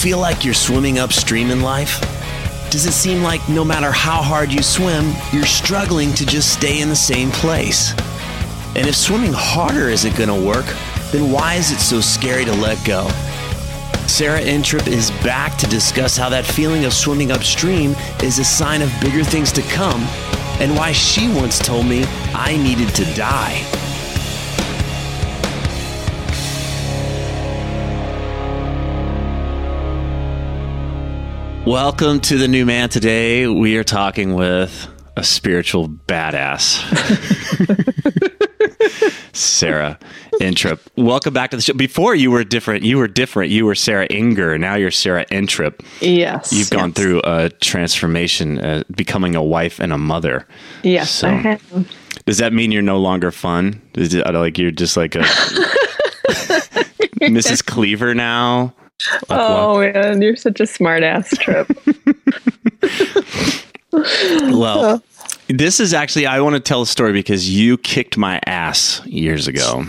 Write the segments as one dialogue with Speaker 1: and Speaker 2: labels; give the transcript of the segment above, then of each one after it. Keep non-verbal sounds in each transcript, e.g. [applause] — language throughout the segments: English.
Speaker 1: Feel like you're swimming upstream in life? Does it seem like no matter how hard you swim, you're struggling to just stay in the same place? And if swimming harder isn't going to work, then why is it so scary to let go? Sarah Entrup is back to discuss how that feeling of swimming upstream is a sign of bigger things to come and why she once told me I needed to die. Welcome to the new man. Today we are talking with a spiritual badass. [laughs] Sarah Entrup. Welcome back to the show. Before you were different, you were different. You were Sarah Ingier. Now you're Sarah Entrup.
Speaker 2: Yes.
Speaker 1: You've gone
Speaker 2: yes.
Speaker 1: through a transformation, uh, becoming a wife and a mother.
Speaker 2: Yes,
Speaker 1: So-
Speaker 2: I have.
Speaker 1: Does that mean you're no longer fun? Is it, like you're just like a [laughs] Mrs. Cleaver now?
Speaker 2: Oh man, you're such a smart ass trip. [laughs]
Speaker 1: Well, this is actually, I want to tell a story because you kicked my ass years ago.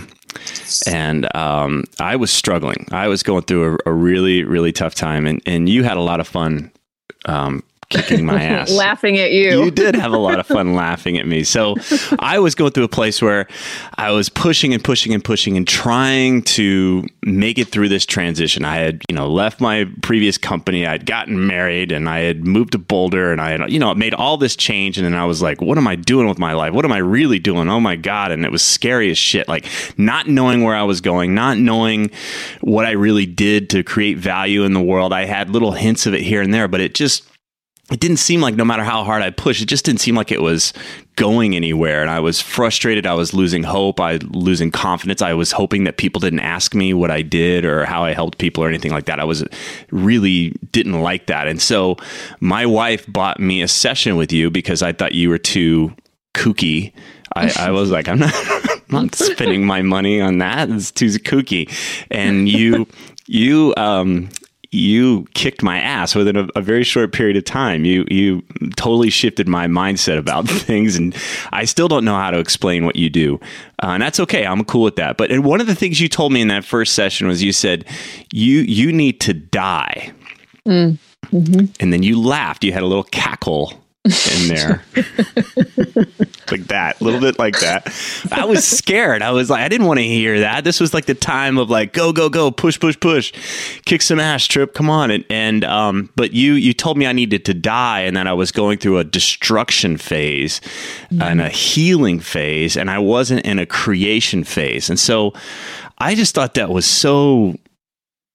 Speaker 1: And um, I was struggling. I was going through a, a really, really tough time. And, and you had a lot of fun um, kicking my [laughs] ass.
Speaker 2: Laughing at you.
Speaker 1: You did have a lot of fun laughing at me. So I was going through a place where I was pushing and pushing and pushing and trying to make it through this transition. I had, you know, left my previous company. I'd gotten married and I had moved to Boulder and I had, you know, made all this change. And then I was like, what am I doing with my life? What am I really doing? Oh my God. And it was scary as shit. Like not knowing where I was going, not knowing what I really did to create value in the world. I had little hints of it here and there, but it just, it didn't seem like no matter how hard I pushed, it just didn't seem like it was going anywhere. And I was frustrated. I was losing hope. I losing confidence. I was hoping that people didn't ask me what I did or how I helped people or anything like that. I was really didn't like that. And so my wife bought me a session with you because I thought you were too kooky. I, I [laughs] was like, I'm not, I'm not spending my money on that. It's too kooky. And you, you, um, you kicked my ass within a, a very short period of time. You you totally shifted my mindset about [laughs] things, and I still don't know how to explain what you do, uh, and that's okay. I'm cool with that. But and one of the things you told me in that first session was you said you you need to die, and then you laughed. You had a little cackle in there. [laughs] like that, a little bit like that. [laughs] I was scared. I was like, I didn't want to hear that. This was like the time of like, go, go, go, push, push, push, kick some ass, trip, come on. And, and um, but you, you told me I needed to die, and that I was going through a destruction phase and a healing phase, and I wasn't in a creation phase. And so, I just thought that was so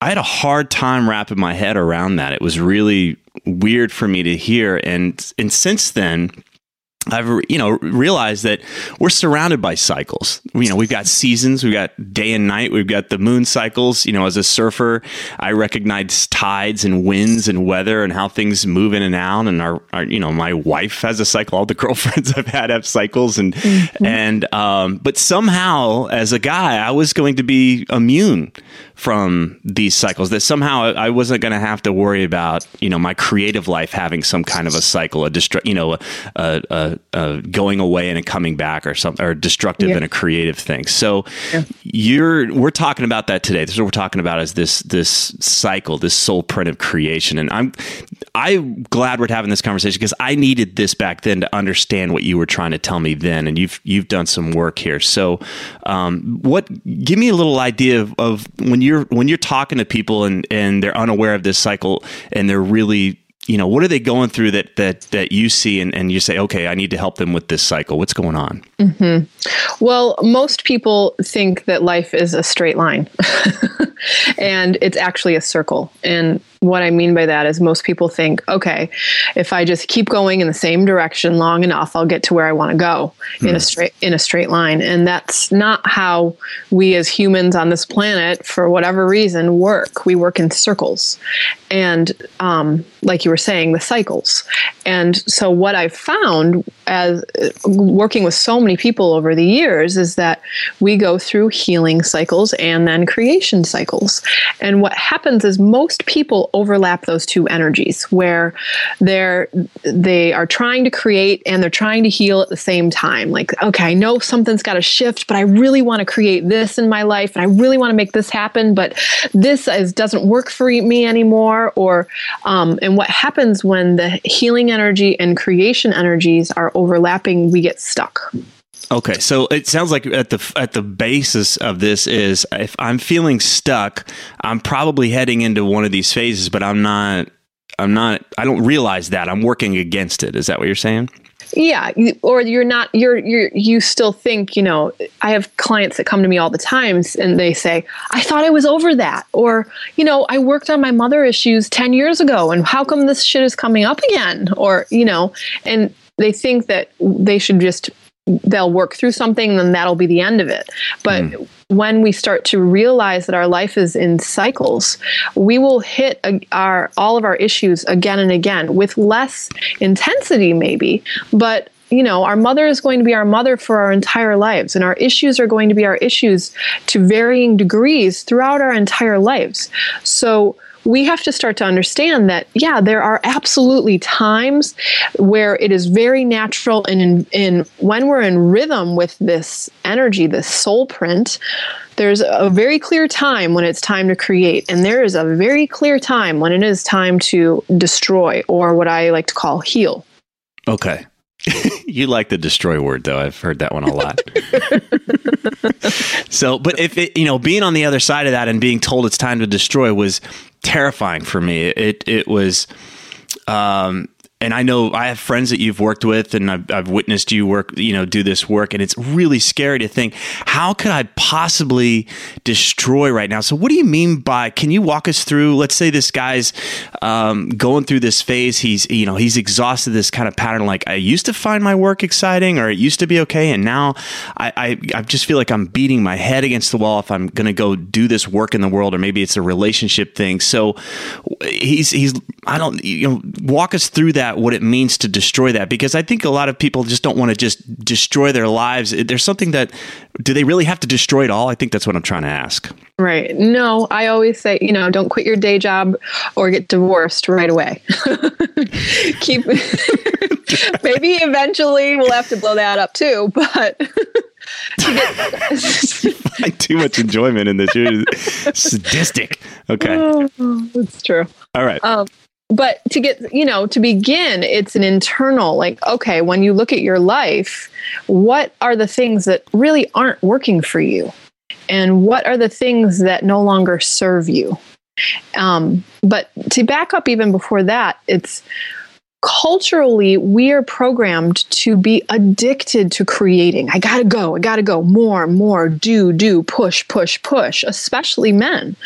Speaker 1: I had a hard time wrapping my head around that. It was really weird for me to hear. And and since then, I've you know realized that we're surrounded by cycles. You know, we've got seasons, we've got day and night, we've got the moon cycles. You know, as a surfer, I recognize tides and winds and weather and how things move in and out. And our, our you know, my wife has a cycle. All the [laughs] girlfriends I've had have cycles, and mm-hmm. and um, but somehow as a guy, I was going to be immune from these cycles. That somehow I wasn't going to have to worry about you know my creative life having some kind of a cycle, a destru- you know, a, a uh, going away and a coming back or something or destructive yeah. and a creative thing. So yeah. you're we're talking about that today. This is what we're talking about is this this cycle, this soul print of creation. And I'm I'm glad we're having this conversation because I needed this back then to understand what you were trying to tell me then. And you've you've done some work here. So um, what give me a little idea of, of when you're when you're talking to people and and they're unaware of this cycle and they're really you know, what are they going through that that that you see and, and you say, okay, I need to help them with this cycle. What's going on?
Speaker 2: Mm-hmm. Well, most people think that life is a straight line, [laughs] and it's actually a circle. And what I mean by that is most people think, okay, if I just keep going in the same direction long enough, I'll get to where I want to go mm. in a hmm. straight in a straight line. And that's not how we as humans on this planet, for whatever reason, work. We work in circles, and um, like you were saying, the cycles. And so what I've found as working with so many people over the years is that we go through healing cycles and then creation cycles. And what happens is most people overlap those two energies where they're they are trying to create and they're trying to heal at the same time. Like okay i know something's got to shift but i really want to create this in my life and i really want to make this happen but this is, doesn't work for me anymore. Or um, and what happens when the healing energy and creation energies are overlapping we get stuck
Speaker 1: Okay, so it sounds like at the at the basis of this is if I'm feeling stuck, I'm probably heading into one of these phases, but I'm not. I'm not. I don't realize that I'm working against it. Is that what you're saying?
Speaker 2: Yeah, or you're not. You're you're you still think. You know, I have clients that come to me all the times and they say, "I thought I was over that," or you know, "I worked on my mother issues ten years ago, and how come this shit is coming up again?" Or you know, and they think that they should just they'll work through something and then that'll be the end of it but mm. when we start to realize that our life is in cycles we will hit our all of our issues again and again with less intensity maybe but you know, our mother is going to be our mother for our entire lives, and our issues are going to be our issues to varying degrees throughout our entire lives. So, we have to start to understand that, yeah, there are absolutely times where it is very natural and in, in when we're in rhythm with this energy, this soul print, there's a very clear time when it's time to create, and there is a very clear time when it is time to destroy, or what I like to call heal.
Speaker 1: Okay. [laughs] you like the destroy word though. I've heard that one a lot. [laughs] so, but if it, you know, being on the other side of that and being told it's time to destroy was terrifying for me. It it was um, and I know I have friends that you've worked with, and I've, I've, witnessed you work, you know, do this work, and it's really scary to think how could I possibly destroy right now. So, what do you mean by? Can you walk us through? Let's say this guy's um, going through this phase. He's, you know, he's exhausted this kind of pattern. Like I used to find my work exciting, or it used to be okay, and now I, I, I just feel like I'm beating my head against the wall if I'm going to go do this work in the world, or maybe it's a relationship thing. So, he's he's I don't you know walk us through that what it means to destroy that because I think a lot of people just don't want to just destroy their lives. There's something that do they really have to destroy it all? I think that's what I'm trying to ask.
Speaker 2: Right. No, I always say, you know, don't quit your day job or get divorced right away. [laughs] Keep [laughs] maybe eventually we'll have to blow that up too, but [laughs]
Speaker 1: find too much enjoyment in this. You're sadistic. Okay.
Speaker 2: Oh, that's true.
Speaker 1: All right. Um,
Speaker 2: but to get you know to begin it's an internal like okay when you look at your life what are the things that really aren't working for you? And what are the things that no longer serve you? Um, but to back up even before that it's culturally we are programmed to be addicted to creating. I gotta go i gotta go. More more do do push push push especially men.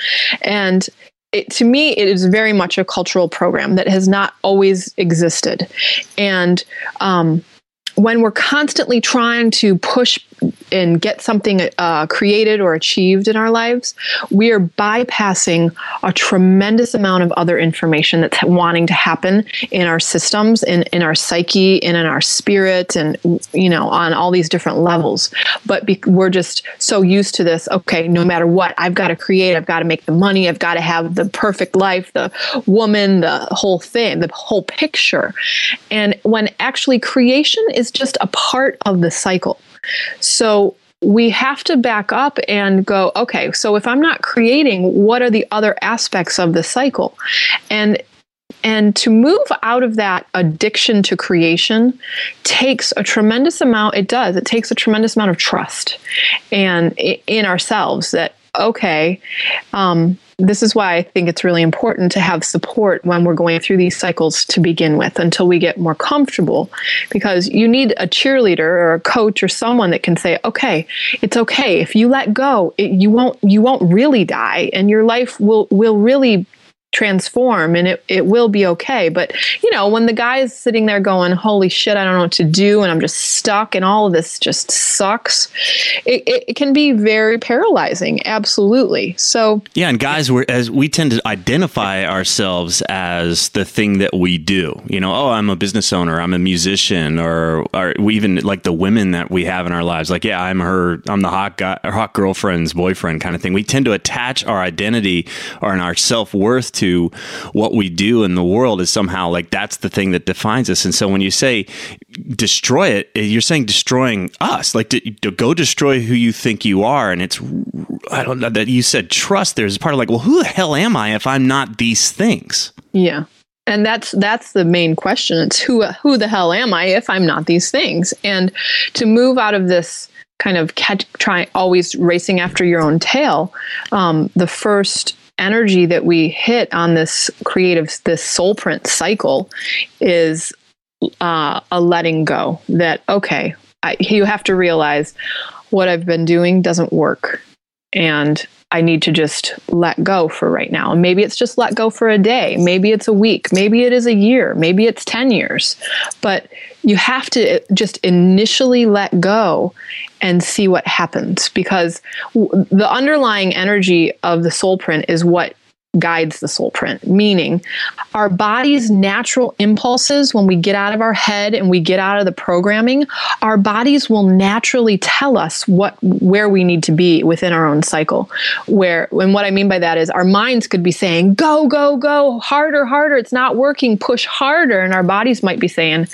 Speaker 2: And it, to me, it is very much a cultural program that has not always existed. And um, when we're constantly trying to push and get something uh, created or achieved in our lives, we are bypassing a tremendous amount of other information that's wanting to happen in our systems, in, in our psyche, and in our spirit, and you know, on all these different levels. But be- we're just so used to this. Okay, no matter what, I've got to create. I've got to make the money. I've got to have the perfect life, the woman, the whole thing, the whole picture. And when actually creation is just a part of the cycle. So we have to back up and go, okay, so if I'm not creating, what are the other aspects of the cycle? And and to move out of that addiction to creation takes a tremendous amount it does it takes a tremendous amount of trust and in ourselves that okay um, this is why I think it's really important to have support when we're going through these cycles to begin with until we get more comfortable. Because you need a cheerleader or a coach or someone that can say okay it's okay. If you let go it, you won't you won't really die and your life will will really transform and it, it will be okay. But, you know, when the guy is sitting there going, holy shit, I don't know what to do and I'm just stuck and all of this just sucks, it, it, it can be very paralyzing. Absolutely. So,
Speaker 1: yeah. And guys, we're, as we tend to identify ourselves as the thing that we do, you know, oh, I'm a business owner, I'm a musician, or, or we even like the women that we have in our lives, like, yeah, I'm her, I'm the hot guy, hot girlfriend's boyfriend kind of thing. We tend to attach our identity or our self worth to what we do in the world is somehow like that's the thing that defines us. And so when you say destroy it, you're saying destroying us, like to, to go destroy who you think you are. And it's, I don't know that you said trust. There's part of like, well, who the hell am I if I'm not these things?
Speaker 2: Yeah and that's that's the main question it's who who the hell am i if i'm not these things and to move out of this kind of catch try always racing after your own tail um, the first energy that we hit on this creative this soul print cycle is uh, a letting go that okay I, you have to realize what i've been doing doesn't work and I need to just let go for right now. And maybe it's just let go for a day. Maybe it's a week. Maybe it is a year. Maybe it's 10 years. But you have to just initially let go and see what happens because the underlying energy of the soul print is what guides the soul print, meaning our body's natural impulses when we get out of our head and we get out of the programming, our bodies will naturally tell us what where we need to be within our own cycle. Where and what I mean by that is our minds could be saying, go, go, go, harder, harder, it's not working, push harder. And our bodies might be saying,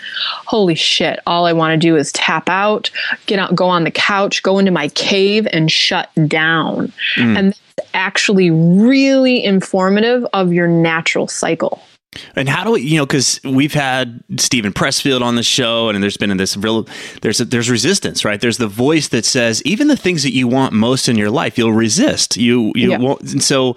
Speaker 2: Holy shit, all I want to do is tap out, get out, go on the couch, go into my cave and shut down. Mm. And actually really informative of your natural cycle.
Speaker 1: And how do we, you know, because we've had Steven Pressfield on the show, and there's been this real, there's a, there's resistance, right? There's the voice that says even the things that you want most in your life, you'll resist. You you yeah. won't. And so,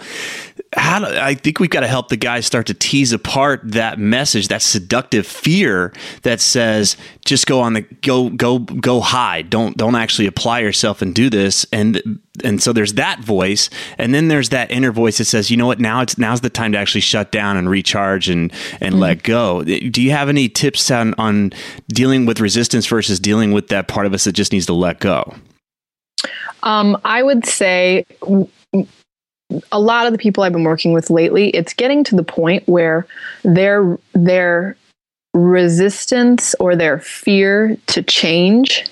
Speaker 1: how do, I think we've got to help the guys start to tease apart that message, that seductive fear that says just go on the go go go high. Don't don't actually apply yourself and do this. And and so there's that voice, and then there's that inner voice that says, you know what, now it's now's the time to actually shut down and recharge and and mm-hmm. let go. Do you have any tips on on dealing with resistance versus dealing with that part of us that just needs to let go?
Speaker 2: Um, I would say a lot of the people I've been working with lately, it's getting to the point where their their resistance or their fear to change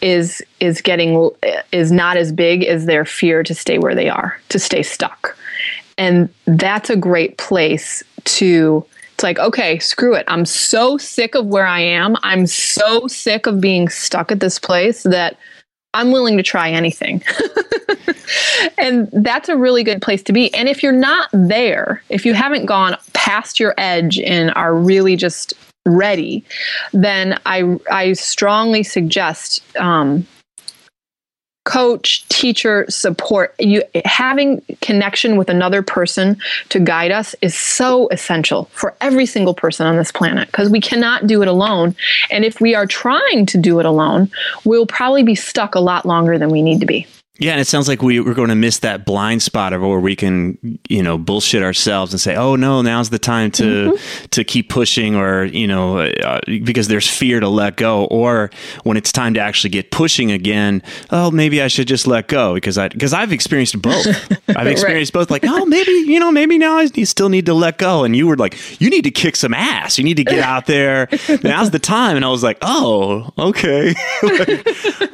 Speaker 2: is is getting is not as big as their fear to stay where they are, to stay stuck. And that's a great place to it's like, okay, screw it. I'm so sick of where I am. I'm so sick of being stuck at this place that I'm willing to try anything. [laughs] and that's a really good place to be. And if you're not there, if you haven't gone past your edge and are really just ready, then I, I strongly suggest um, coach, teacher, support. You having connection with another person to guide us is so essential for every single person on this planet because we cannot do it alone. And if we are trying to do it alone, we'll probably be stuck a lot longer than we need to be.
Speaker 1: Yeah, and it sounds like we, we're going to miss that blind spot of where we can, you know, bullshit ourselves and say, "Oh no, now's the time to mm-hmm. to keep pushing," or you know, uh, because there's fear to let go, or when it's time to actually get pushing again, oh, maybe I should just let go because I because I've experienced both. [laughs] I've experienced right. both. Like, oh, maybe you know, maybe now I still need to let go, and you were like, you need to kick some ass. You need to get out there. now's the time, and I was like, oh, okay, [laughs] like,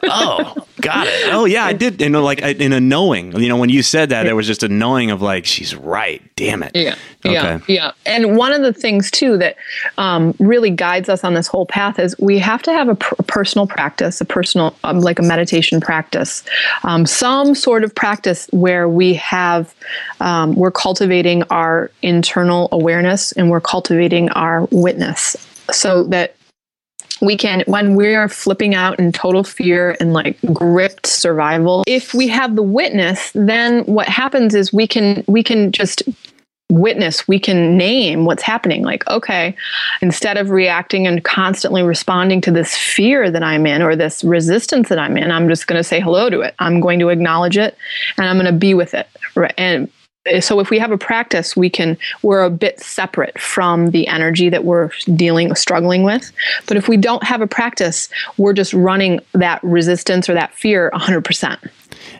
Speaker 1: oh got it. Oh yeah, I did. You know, like in a knowing. You know, when you said that, there was just a knowing of like, she's right. Damn it.
Speaker 2: Yeah. Okay. Yeah. Yeah. And one of the things too that um, really guides us on this whole path is we have to have a, pr- personal practice, a personal, um, like a meditation practice, um, some sort of practice where we have, um, we're cultivating our internal awareness and we're cultivating our witness so that we can when we are flipping out in total fear and like gripped survival if we have the witness then what happens is we can we can just witness we can name what's happening. Like okay instead of reacting and constantly responding to this fear that i'm in or this resistance that i'm in i'm just going to say hello to it. I'm going to acknowledge it and i'm going to be with it right? And Uh, so if we have a practice we can we're a bit separate from the energy that we're dealing struggling with. But if we don't have a practice we're just running that resistance or that fear 100%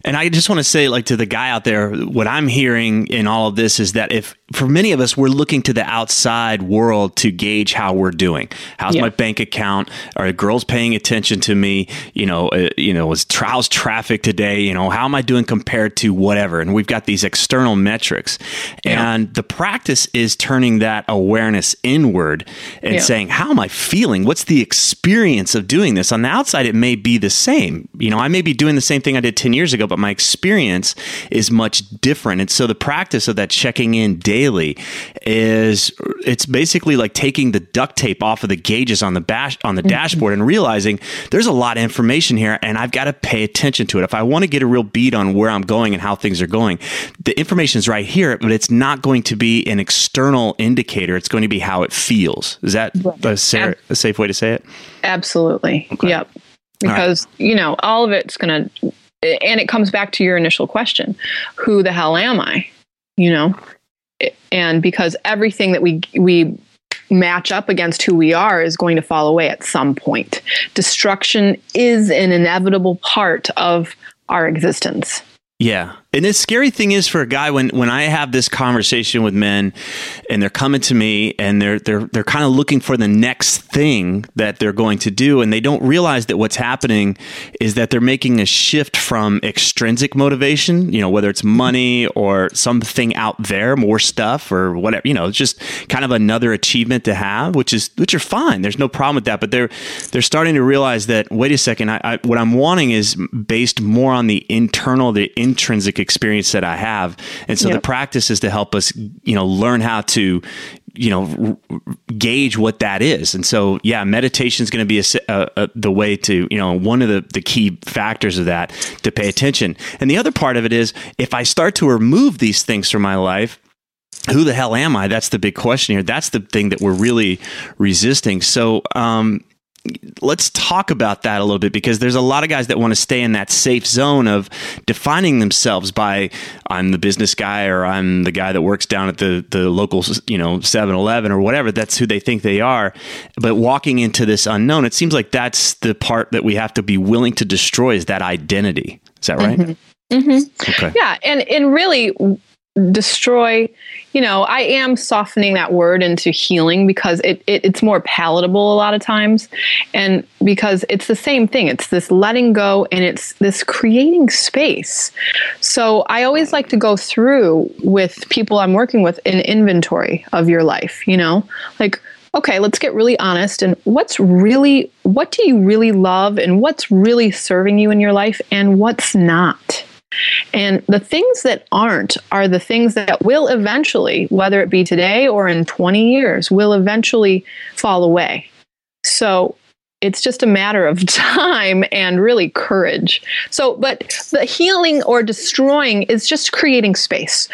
Speaker 1: and I just want to say, like, to the guy out there, what I'm hearing in all of this is that if, for many of us, we're looking to the outside world to gauge how we're doing. How's yeah. my bank account? Are girls paying attention to me? You know, uh, you know, was trials traffic today? You know, how am I doing compared to whatever? And we've got these external metrics. Yeah. And the practice is turning that awareness inward and yeah. saying, how am I feeling? What's the experience of doing this? On the outside, it may be the same. You know, I may be doing the same thing I did 10 years ago, but my experience is much different. And so the practice of that checking in daily is it's basically like taking the duct tape off of the gauges on the bash on the mm-hmm. dashboard and realizing there's a lot of information here and I've got to pay attention to it. If I want to get a real beat on where I'm going and how things are going, the information is right here, but it's not going to be an external indicator. It's going to be how it feels. Is that a, sa- a safe way to say it?
Speaker 2: Absolutely. Okay. Yep because right. you know all of it's going to and it comes back to your initial question who the hell am i? You know? And because everything that we we match up against who we are is going to fall away at some point. Destruction is an inevitable part of our existence.
Speaker 1: Yeah and the scary thing is for a guy when when I have this conversation with men and they're coming to me and they're they're they're kind of looking for the next thing that they're going to do and they don't realize that what's happening is that they're making a shift from extrinsic motivation, you know, whether it's money or something out there, more stuff or whatever, you know, it's just kind of another achievement to have, which is which are fine. There's no problem with that, but they're they're starting to realize that wait a second, I, I what I'm wanting is based more on the internal, the intrinsic experience that I have. And so yep. the practice is to help us, you know, learn how to, you know, r- gauge what that is. And so, yeah, meditation is going to be a, a, a, the way to, you know, one of the, the key factors of that to pay attention. And the other part of it is if I start to remove these things from my life, who the hell am I? That's the big question here. That's the thing that we're really resisting. So, um, let's talk about that a little bit because there's a lot of guys that want to stay in that safe zone of defining themselves by I'm the business guy or I'm the guy that works down at the the local you know 7-Eleven or whatever. That's who they think they are. But walking into this unknown it seems like that's the part that we have to be willing to destroy is that identity. Is that right?
Speaker 2: Mm-hmm. Mm-hmm. okay. Yeah and and really destroy you know i am softening that word into healing because it, it, it's more palatable a lot of times. And because it's the same thing. It's this letting go and it's this creating space. So i always like to go through with people i'm working with an inventory of your life you know? Like okay let's get really honest and what's really what do you really love and what's really serving you in your life and what's not and the things that aren't are the things that will eventually, whether it be today or in 20 years, will eventually fall away. So it's just a matter of [laughs] time and really courage. So, but the healing or destroying is just creating space.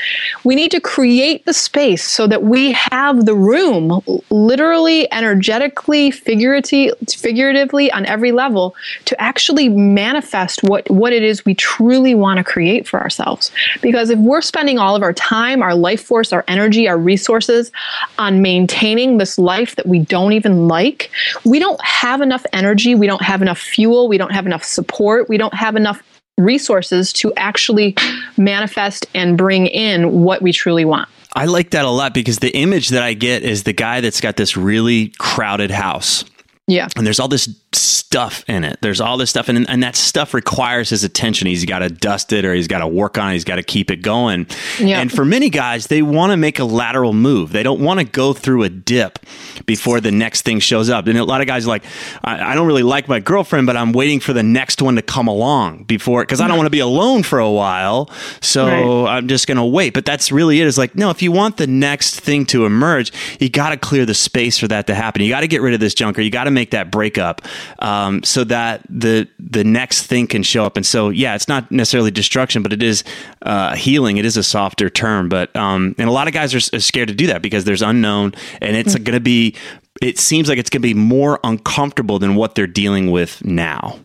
Speaker 2: We need to create the space so that we have the room, literally, energetically, figuratively, figuratively on every level, to actually manifest what, what it is we truly want to create for ourselves. Because if we're spending all of our time, our life force, our energy, our resources on maintaining this life that we don't even like, we don't have enough energy, we don't have enough fuel, we don't have enough support, we don't have enough resources to actually manifest and bring in what we truly want.
Speaker 1: I like that a lot because the image that I get is the guy that's got this really crowded house.
Speaker 2: Yeah.
Speaker 1: And there's all this stuff in it. There's all this stuff, and, and that stuff requires his attention. He's got to dust it or he's got to work on it. He's got to keep it going.
Speaker 2: Yeah.
Speaker 1: And for many guys, they want to make a lateral move. They don't want to go through a dip before the next thing shows up. And a lot of guys are like, I, I don't really like my girlfriend, but I'm waiting for the next one to come along before, because I don't want to be alone for a while. So
Speaker 2: Right.
Speaker 1: I'm just going to wait. But that's really it. Is like, no, if you want the next thing to emerge, you got to clear the space for that to happen. You got to get rid of this junker. You got to make that breakup um, so that the the next thing can show up. And so, yeah, it's not necessarily destruction, but it is uh, healing. It is a softer term. But um, and a lot of guys are, are scared to do that because there's unknown, and it's going to be. It seems like it's going to be more uncomfortable than what they're dealing with now.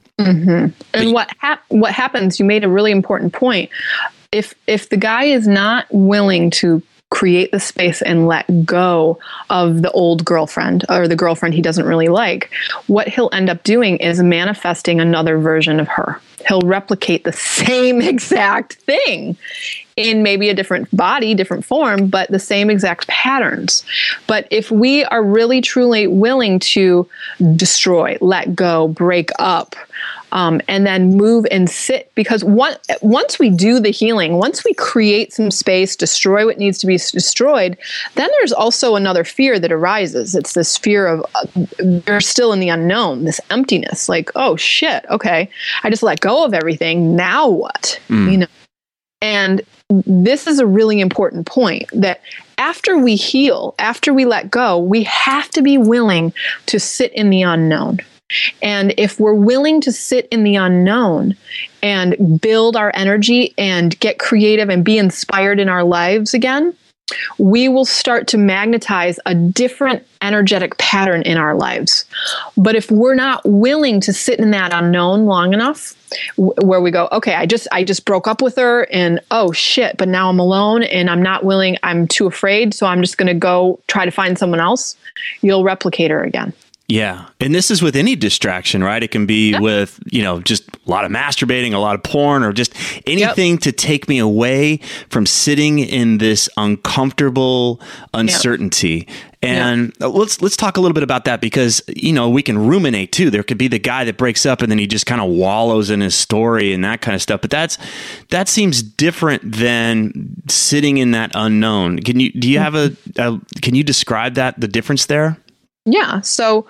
Speaker 2: And what hap- what happens? You made a really important point. If if the guy is not willing to create the space and let go of the old girlfriend or the girlfriend he doesn't really like, what he'll end up doing is manifesting another version of her. He'll replicate the same [laughs] exact thing in maybe a different body, different form, but the same exact patterns. But if we are really truly willing to destroy, let go, break up, um, and then move and sit, because one, once we do the healing, once we create some space, destroy what needs to be destroyed, then there's also another fear that arises. It's this fear of uh, you're still in the unknown, this emptiness. Like, oh shit, okay, I just let go of everything. Now what? You know. And this is a really important point that after we heal, after we let go, we have to be willing to sit in the unknown. And if we're willing to sit in the unknown and build our energy and get creative and be inspired in our lives again, we will start to magnetize a different energetic pattern in our lives. But if we're not willing to sit in that unknown long enough, where we go, okay, I just I just broke up with her and oh shit, but now I'm alone and I'm not willing, I'm too afraid, so I'm just going to go try to find someone else. You'll replicate her again.
Speaker 1: Yeah. And this is with any distraction, right? It can be with, you know, just a lot of masturbating, a lot of porn, or just anything to take me away from sitting in this uncomfortable uncertainty. And uh, let's let's talk a little bit about that because you know we can ruminate too. There could be the guy that breaks up and then he just kind of wallows in his story and that kind of stuff. But that's that seems different than sitting in that unknown. Can you do you mm. have a, a can you describe that the difference there?
Speaker 2: Yeah. So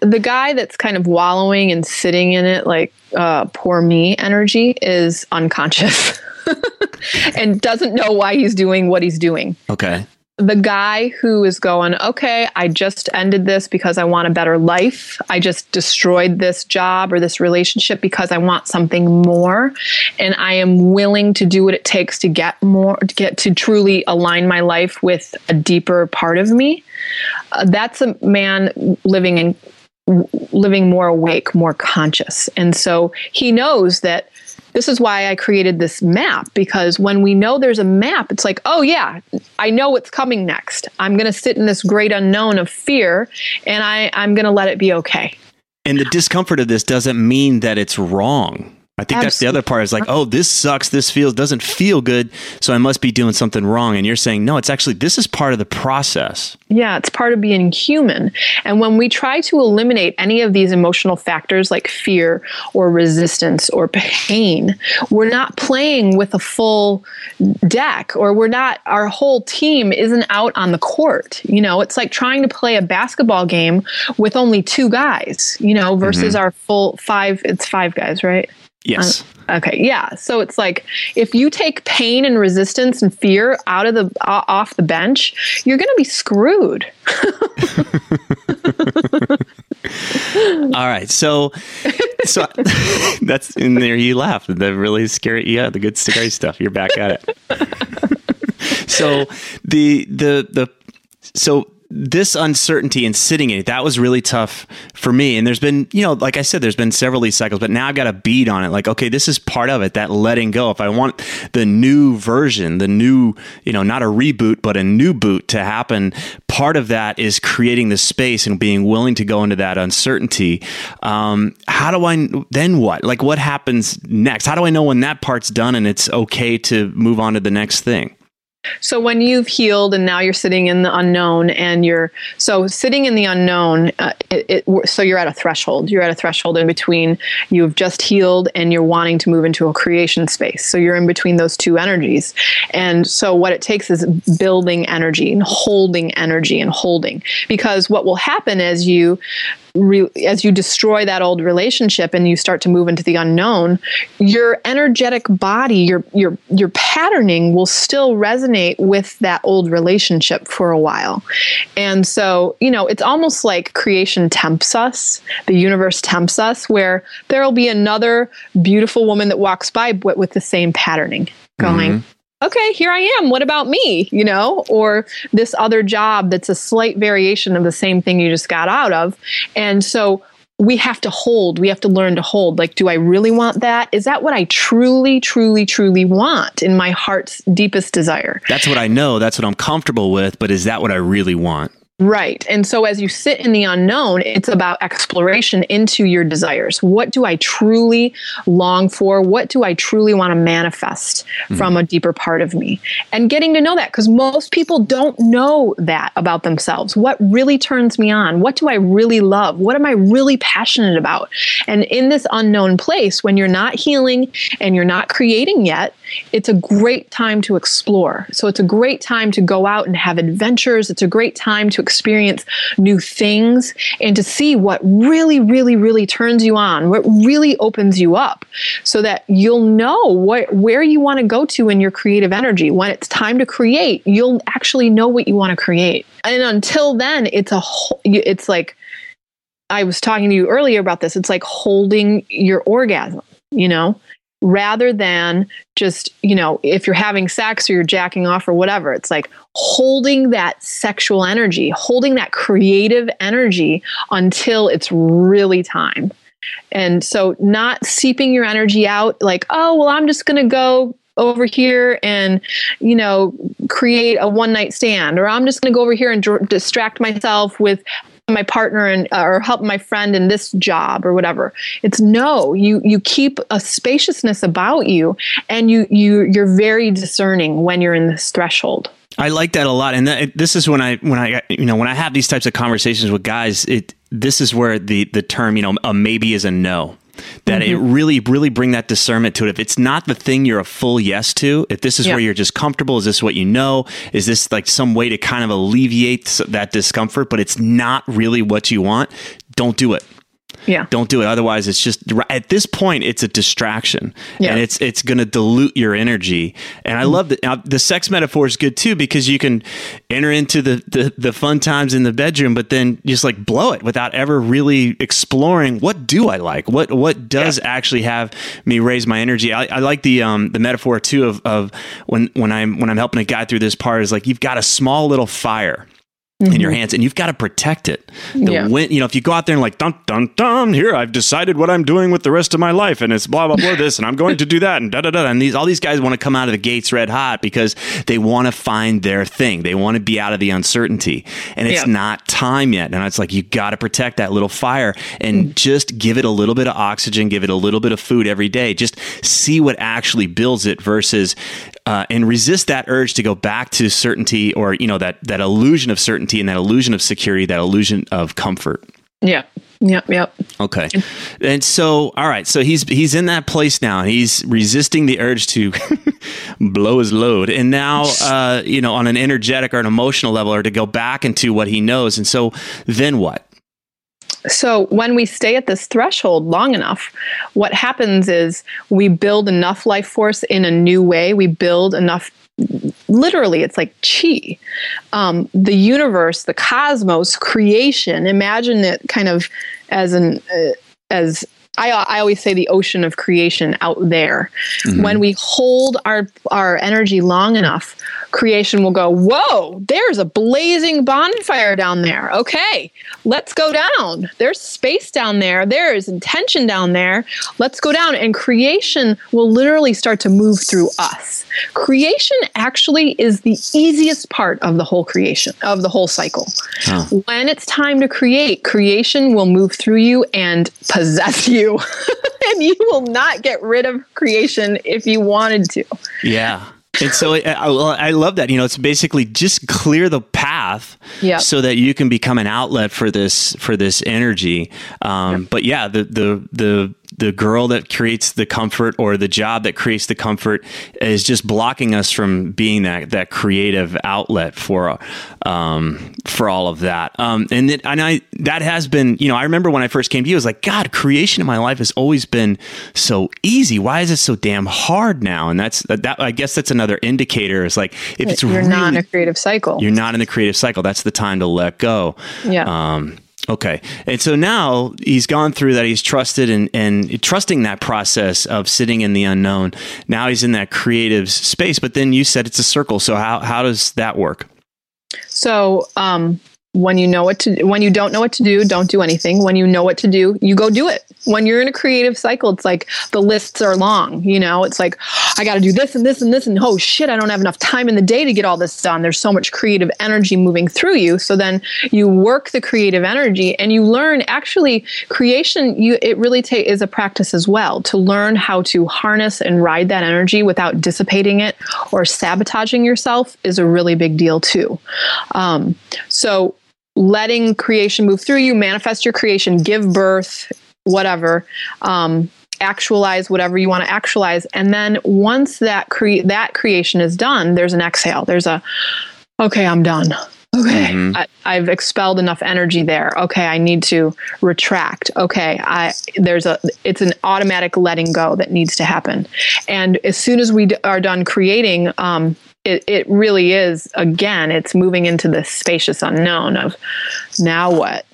Speaker 2: the guy that's kind of wallowing and sitting in it like uh, poor me energy is unconscious [laughs] and doesn't know why he's doing what he's doing.
Speaker 1: Okay.
Speaker 2: The guy who is going, okay, I just ended this because I want a better life. I just destroyed this job or this relationship because I want something more. And I am willing to do what it takes to get more, to get to truly align my life with a deeper part of me. Uh, that's a man living in living more awake, more conscious. And so he knows that this is why I created this map because when we know there's a map, it's like, oh, yeah, I know what's coming next. I'm going to sit in this great unknown of fear and I, I'm going to let it be okay.
Speaker 1: And the discomfort of this doesn't mean that it's wrong. I think that's the other part is like, oh, this sucks. This feels doesn't feel good. So I must be doing something wrong. And you're saying, no, it's actually, this is part of the process.
Speaker 2: Yeah, it's part of being human. And when we try to eliminate any of these emotional factors like fear or resistance or pain, we're not playing with a full deck or we're not, our whole team isn't out on the court. You know, it's like trying to play a basketball game with only two guys, you know, versus mm-hmm. our full five, it's five guys, right?
Speaker 1: Yes.
Speaker 2: Uh, okay, yeah. So it's like if you take pain and resistance and fear out of the o- off the bench, you're going to be screwed. [laughs]
Speaker 1: All right. So, so [laughs] that's in there. You laugh. The really scary. Yeah, the good scary stuff. You're back at it. [laughs] so the the the so this uncertainty and sitting in it, that was really tough for me. And there's been, you know, like I said, there's been several these cycles, but now I've got a bead on it. Like, okay, this is part of it, that letting go. If I want the new version, the new, you know, not a reboot, but a new boot to happen, part of that is creating the space and being willing to go into that uncertainty. Um, how do I, then what? Like, what happens next? How do I know when that part's done and it's okay to move on to the next thing?
Speaker 2: So when you've healed and now you're sitting in the unknown and you're so sitting in the unknown, uh, it, it, so you're at a threshold. You're at a threshold in between you've just healed and you're wanting to move into a creation space. So you're in between those two energies. And so what it takes is building energy and holding energy and holding because what will happen as you re- as you destroy that old relationship and you start to move into the unknown, your energetic body, your your your patterning will still resonate with that old relationship for a while. And so, you know, it's almost like creation tempts us, the universe tempts us where there'll be another beautiful woman that walks by with the same patterning going, mm-hmm okay, here I am. What about me? You know, or this other job that's a slight variation of the same thing you just got out of. And so we have to hold. We have to learn to hold. Like, do I really want that? Is that what I truly, truly, truly want in my heart's deepest desire?
Speaker 1: That's what I know. That's what I'm comfortable with. But is that what I really want?
Speaker 2: Right. And so as you sit in the unknown, it's about exploration into your desires. What do I truly long for? What do I truly want to manifest mm-hmm. from a deeper part of me? And getting to know that because most people don't know that about themselves. What really turns me on? What do I really love? What am I really passionate about? And in this unknown place, when you're not healing and you're not creating yet, it's a great time to explore. So it's a great time to go out and have adventures. It's a great time to experience new things and to see what really, really, really turns you on, what really opens you up so that you'll know what, where you want to go to in your creative energy. When it's time to create, you'll actually know what you want to create. And until then, it's a whole, it's like, I was talking to you earlier about this. It's like holding your orgasm, you know? rather than just, you know, if you're having sex or you're jacking off or whatever, it's like holding that sexual energy, holding that creative energy until it's really time. And so not seeping your energy out like, oh, well, I'm just going to go over here and you know create a one night stand or i'm just going to go over here and distract myself with my partner and uh, or help my friend in this job or whatever it's no you you keep a spaciousness about you and you you you're very discerning when you're in this threshold
Speaker 1: I like that a lot, and that, this is when I when I you know when I have these types of conversations with guys. It this is where the the term you know a maybe is a no that mm-hmm. it really really bring that discernment to it if it's not the thing you're a full yes to if this is yeah. where you're just comfortable is this what you know is this like some way to kind of alleviate that discomfort but it's not really what you want don't do it
Speaker 2: yeah.
Speaker 1: Don't do it. Otherwise, it's just at this point, it's a distraction, yeah. and it's it's going to dilute your energy. And I mm love that now, the sex metaphor is good too because you can enter into the, the the fun times in the bedroom, but then just like blow it without ever really exploring what do I like, what what does yeah. actually have me raise my energy. I, I like the um the metaphor too of of when when I'm when I'm helping a guy through this part is like you've got a small little fire Mm-hmm. in your mm-hmm. hands and you've got to protect it. The yeah. wind, you know, if you go out there and like dun dun dun, here I've decided what I'm doing with the rest of my life and it's blah blah blah this and I'm going to do that and da da da and these all these guys want to come out of the gates red hot because they want to find their thing. They want to be out of the uncertainty. And it's yeah. not time yet. And it's like you got to protect that little fire and mm-hmm. just give it a little bit of oxygen, give it a little bit of food every day. Just see what actually builds it versus uh, and resist that urge to go back to certainty or you know that that illusion of certainty and that illusion of security, that illusion of comfort.
Speaker 2: Yeah. Yep. Yep.
Speaker 1: Okay. And so, all right. So he's he's in that place now. He's resisting the urge to [laughs] blow his load, and now, uh, you know, on an energetic or an emotional level, or to go back into what he knows. And so, then what?
Speaker 2: So, when we stay at this threshold long enough, what happens is we build enough life force in a new way. We build enough literally it's like chi. Um, the universe the cosmos creation imagine it kind of as an uh, as I, I always say the ocean of creation out there. Mm-hmm. When we hold our our energy long enough, creation will go, Whoa, there's a blazing bonfire down there. Okay, let's go down. There's space down there. There is intention down there. Let's go down. And creation will literally start to move through us. Creation actually is the easiest part of the whole creation, of the whole cycle. Huh. When it's time to create, creation will move through you and possess [laughs] you. [laughs] and you will not get rid of creation if you wanted to.
Speaker 1: Yeah and so I, I, love that. You know, it's basically just clear the path yep. so that you can become an outlet for this for this energy. Um, yep. But yeah, the the the the girl that creates the comfort or the job that creates the comfort is just blocking us from being that that creative outlet for um, for all of that. Um, and it, and I that has been you know I remember when I first came to you, I was like, God, creation in my life has always been so easy. Why is it so damn hard now? And that's that. I guess that's another indicator. Is like if it's
Speaker 2: you're
Speaker 1: really,
Speaker 2: not in a creative cycle,
Speaker 1: you're not in the creative cycle. That's the time to let go.
Speaker 2: Yeah. Um,
Speaker 1: Okay. And so now he's gone through that. He's trusted and, and trusting that process of sitting in the unknown. Now he's in that creative space. But then you said it's a circle. So how, how does that work?
Speaker 2: So um, when you know what to when you don't know what to do don't do anything. When you know what to do you go do it. When you're in a creative cycle it's like the lists are long you know? It's like i got to do this and this and this and oh shit i don't have enough time in the day to get all this done. There's so much creative energy moving through you. So then you work the creative energy and you learn actually creation you it really ta- is a practice as well to learn how to harness and ride that energy without dissipating it or sabotaging yourself is a really big deal too. Um, so letting creation move through you, manifest your creation, give birth, whatever. Um, actualize whatever you want to actualize. And then once that cre- that creation is done there's an exhale. There's a okay i'm done. Okay mm-hmm. I, have expelled enough energy there. Okay i need to retract. Okay i there's a it's an automatic letting go that needs to happen. And as soon as we d- are done creating um, it, it really is again it's moving into the spacious unknown of now what?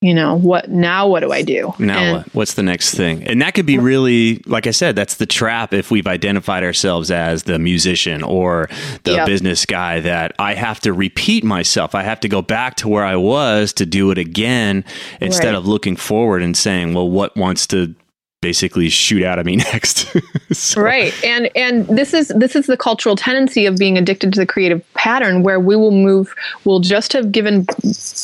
Speaker 2: You know what now what do i do?
Speaker 1: Now and, what? What's the next thing? And that could be really like i said that's the trap if we've identified ourselves as the musician or the yep. business guy that i have to repeat myself. I have to go back to where i was to do it again instead right. of looking forward and saying well what wants to basically shoot out of me [laughs] next. [laughs]
Speaker 2: so. Right. And and this is this is the cultural tendency of being addicted to the creative pattern where we will move we'll just have given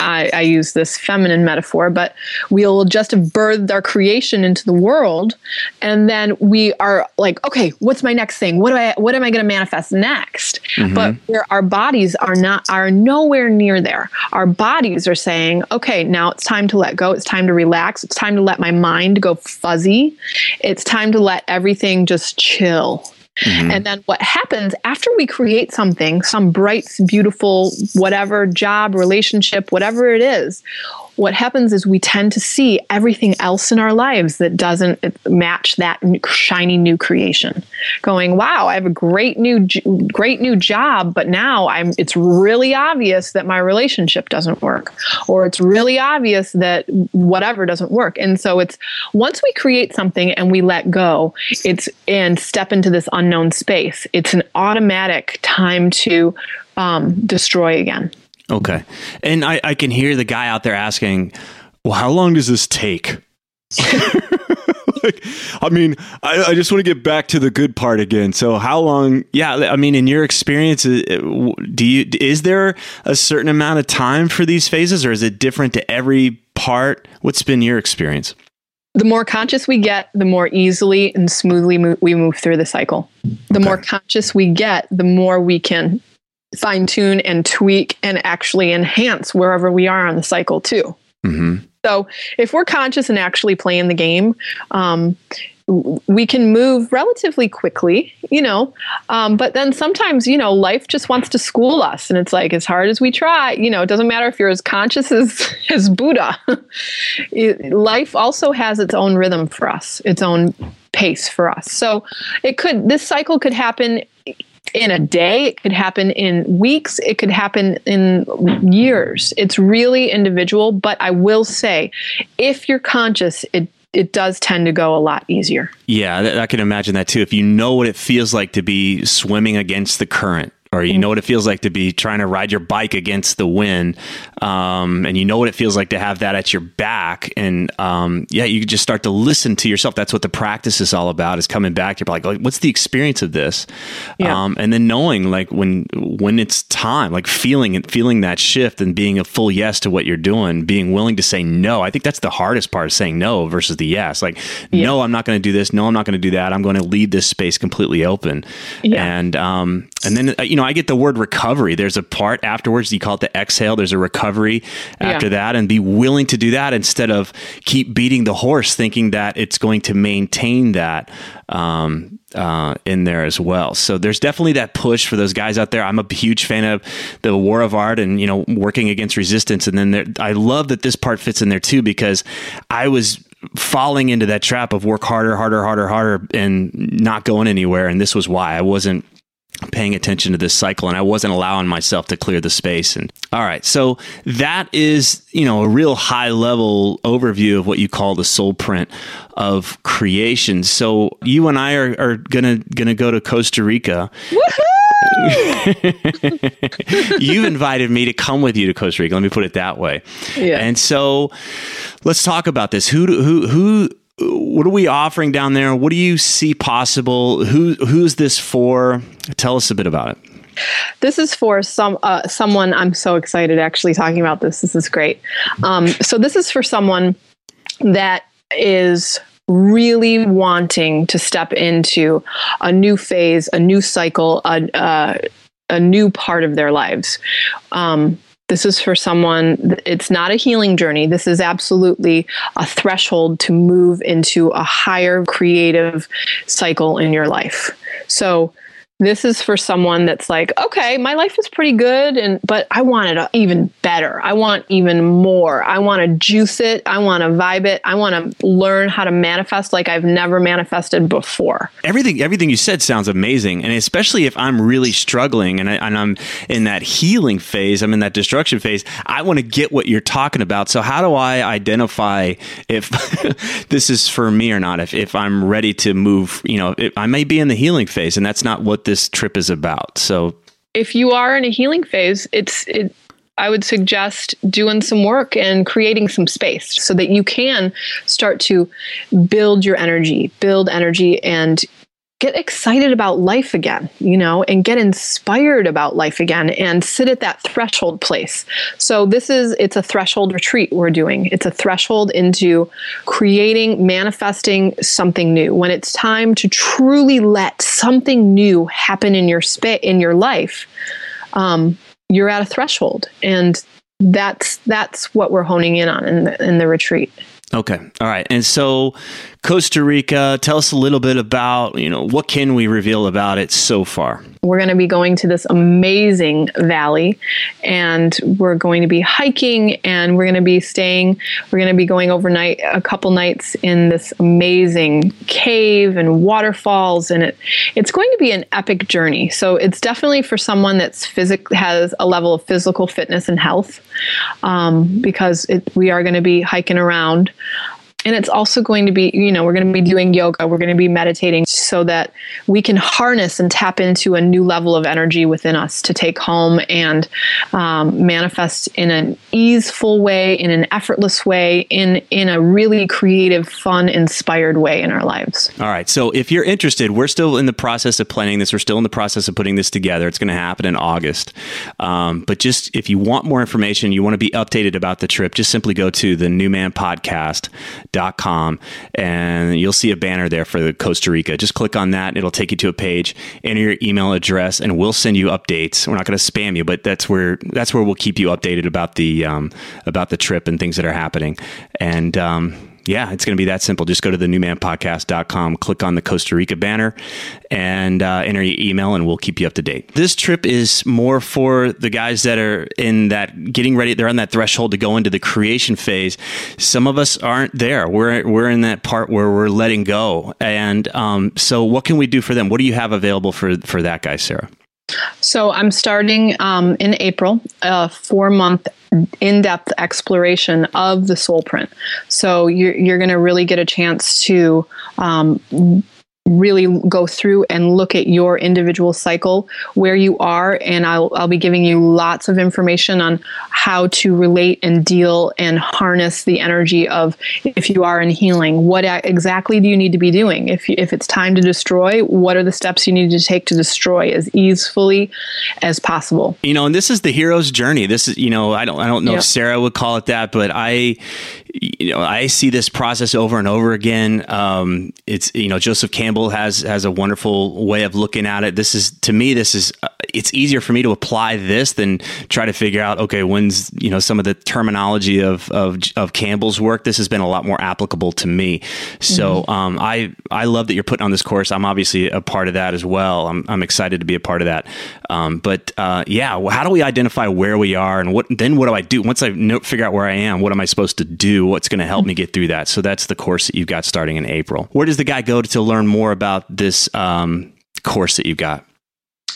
Speaker 2: I, I use this feminine metaphor, but we'll just have birthed our creation into the world and then we are like, okay, what's my next thing? What do I what am I gonna manifest next? Mm-hmm. But where our bodies are not are nowhere near there. Our bodies are saying, okay, now it's time to let go, it's time to relax, it's time to let my mind go fuzzy it's time to let everything just chill. Mm-hmm. And then what happens after we create something, some bright, beautiful, whatever job, relationship, whatever it is, what happens is we tend to see everything else in our lives that doesn't match that shiny new creation. Going wow i have a great new great new job but now i'm it's really obvious that my relationship doesn't work or it's really obvious that whatever doesn't work. And so it's once we create something and we let go it's and step into this unknown space it's an automatic time to um, destroy again
Speaker 1: Okay. And I, I can hear the guy out there asking, well, how long does this take? [laughs] like, I mean, I, I just want to get back to the good part again. So, how long? Yeah, I mean, in your experience, uh, do you is there a certain amount of time for these phases, or is it different to every part? What's been your experience?
Speaker 2: The more conscious we get, the more easily and smoothly we move through the cycle. The okay. more conscious we get, the more we can fine tune and tweak and actually enhance wherever we are on the cycle too. Mm-hmm. So if we're conscious and actually playing the game, um, we can move relatively quickly, you know. Um, but then sometimes, you know, life just wants to school us, and it's like as hard as we try, you know, it doesn't matter if you're as conscious as [laughs] as Buddha. [laughs] it, life also has its own rhythm for us, its own pace for us. So it could this cycle could happen in a day, it could happen in weeks, it could happen in years. It's really individual, but I will say if you're conscious, it it does tend to go a lot easier.
Speaker 1: Yeah, I can imagine that too. If you know what it feels like to be swimming against the current, or you know what it feels like to be trying to ride your bike against the wind, um, and you know what it feels like to have that at your back, and um, yeah, you just start to listen to yourself. That's what the practice is all about: is coming back. You're like, what's the experience of this? Yeah. Um, and then knowing like when when it's time, like feeling it, feeling that shift, and being a full yes to what you're doing, being willing to say no. I think that's the hardest part: is saying no versus the yes. Like, yeah. no, I'm not going to do this. No, I'm not going to do that. I'm going to leave this space completely open. Yeah. And um, and then uh, you know know, I get the word recovery. There's a part afterwards. You call it the exhale. There's a recovery after yeah. that, and be willing to do that instead of keep beating the horse, thinking that it's going to maintain that um, uh, in there as well. So there's definitely that push for those guys out there. I'm a huge fan of the War of Art and you know working against resistance. And then there, I love that this part fits in there too because I was falling into that trap of work harder, harder, harder, harder, and not going anywhere. And this was why I wasn't paying attention to this cycle and I wasn't allowing myself to clear the space and all right so that is you know a real high level overview of what you call the soul print of creation so you and I are, are gonna gonna go to Costa Rica [laughs] You've invited me to come with you to Costa Rica. Let me put it that way. Yeah. And so, let's talk about this. Who who who what are we offering down there? What do you see possible? Who who's this for? Tell us a bit about it.
Speaker 2: This is for some uh, someone. I'm so excited actually talking about this. This is great. Um, so this is for someone that is really wanting to step into a new phase, a new cycle, a, uh, a new part of their lives. Um, this is for someone, it's not a healing journey. This is absolutely a threshold to move into a higher creative cycle in your life. So, this is for someone that's like, okay, my life is pretty good, and but I want it even better. I want even more. I want to juice it. I want to vibe it. I want to learn how to manifest like I've never manifested before.
Speaker 1: Everything, everything you said sounds amazing, and especially if I'm really struggling and, I, and I'm in that healing phase, I'm in that destruction phase. I want to get what you're talking about. So how do I identify if [laughs] this is for me or not? If if I'm ready to move, you know, I may be in the healing phase, and that's not what this trip is about. So,
Speaker 2: if you are in a healing phase, it's it, I would suggest doing some work and creating some space so that you can start to build your energy, build energy and get excited about life again, you know, and get inspired about life again and sit at that threshold place. So this is it's a threshold retreat we're doing. It's a threshold into creating, manifesting something new. When it's time to truly let something new happen in your space in your life, um, you're at a threshold, and that's that's what we're honing in on in the, in the retreat.
Speaker 1: Okay. All right. And so Costa Rica, tell us a little bit about, you know, what can we reveal about it so far?
Speaker 2: We're going to be going to this amazing valley and we're going to be hiking and we're going to be staying, we're going to be going overnight a couple nights in this amazing cave and waterfalls and it it's going to be an epic journey. So it's definitely for someone that's physic has a level of physical fitness and health um, because it, we are going to be hiking around and it's also going to be you know we're going to be doing yoga we're going to be meditating so that we can harness and tap into a new level of energy within us to take home and um, manifest in an easeful way in an effortless way in in a really creative fun inspired way in our lives.
Speaker 1: All right. So if you're interested we're still in the process of planning this. We're still in the process of putting this together. It's going to happen in august. Um, but just if you want more information you want to be updated about the trip just simply go to the new man podcast com and you'll see a banner there for the Costa Rica. Just click on that. It'll take you to a page, enter your email address, and we'll send you updates. We're not going to spam you, but that's where that's where we'll keep you updated about the um, about the trip and things that are happening. And um, yeah, it's going to be that simple. Just go to the newmanpodcast.com, click on the Costa Rica banner, and uh, enter your email, and we'll keep you up to date. This trip is more for the guys that are in that getting ready. They're on that threshold to go into the creation phase. Some of us aren't there. We're we're in that part where we're letting go. And um, so, what can we do for them? What do you have available for for that guy, Sarah?
Speaker 2: So I'm starting um, in April a four month in depth exploration of the soul print. So you're, you're going to really get a chance to um, really go through and look at your individual cycle where you are and I'll, I'll be giving you lots of information on how to relate and deal and harness the energy of if you are in healing. What exactly do you need to be doing? If, you, if it's time to destroy what are the steps you need to take to destroy as easily as possible?
Speaker 1: You know and this is the hero's journey. This is you know i don't i don't know if sarah would call it that but i you know, I see this process over and over again. Um, it's you know, Joseph Campbell has has a wonderful way of looking at it. This is to me, this is uh, it's easier for me to apply this than try to figure out okay, when's you know some of the terminology of of, of Campbell's work. This has been a lot more applicable to me. So mm-hmm. um, I I love that you're putting on this course. I'm obviously a part of that as well. I'm I'm excited to be a part of that. Um, but uh, yeah, how do we identify where we are and what then what do I do once I know, figure out where I am? What am I supposed to do? What's going to help me get through that. So that's the course that you've got starting in April. Where does the guy go to, to learn more about this um, course that you've got?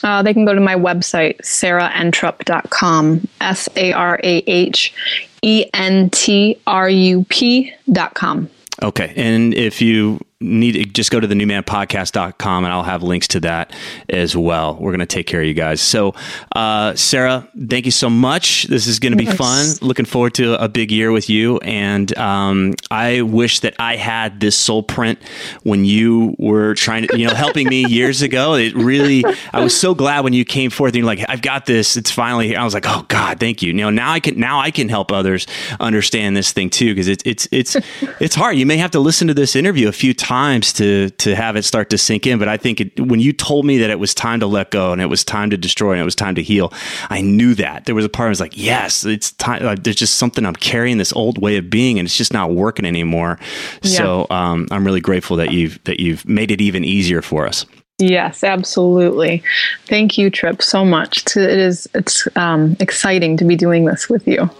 Speaker 2: Uh, they can go to my website, sarahentrup.com, S A R A H E N T R U P.com.
Speaker 1: Okay. And if you need just go to the newmanpodcast.com and I'll have links to that as well. We're going to take care of you guys. So, uh, Sarah, thank you so much. This is going to be yes. fun. Looking forward to a big year with you. And um, I wish that I had this soul print when you were trying to, you know, helping me [laughs] years ago. It really, I was so glad when you came forth and you're like, I've got this. It's finally here. I was like, oh God, thank you. You know, now I can, now I can help others understand this thing too. Cause it's, it's, it's, it's hard. You may have to listen to this interview a few times times to to have it start to sink in. But I think it, when you told me that it was time to let go and it was time to destroy and it was time to heal, I knew that there was a part I was like, yes, it's time. Like, there's just something I'm carrying this old way of being and it's just not working anymore. Yeah. So um, I'm really grateful that you've that you've made it even easier for us.
Speaker 2: Yes, absolutely. Thank you, Tripp, so much. It is it's um, exciting to be doing this with you.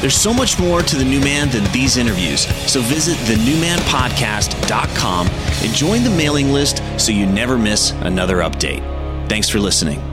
Speaker 3: There's so much more to the new man than these interviews. So visit thenewmanpodcast.com and join the mailing list so you never miss another update. Thanks for listening.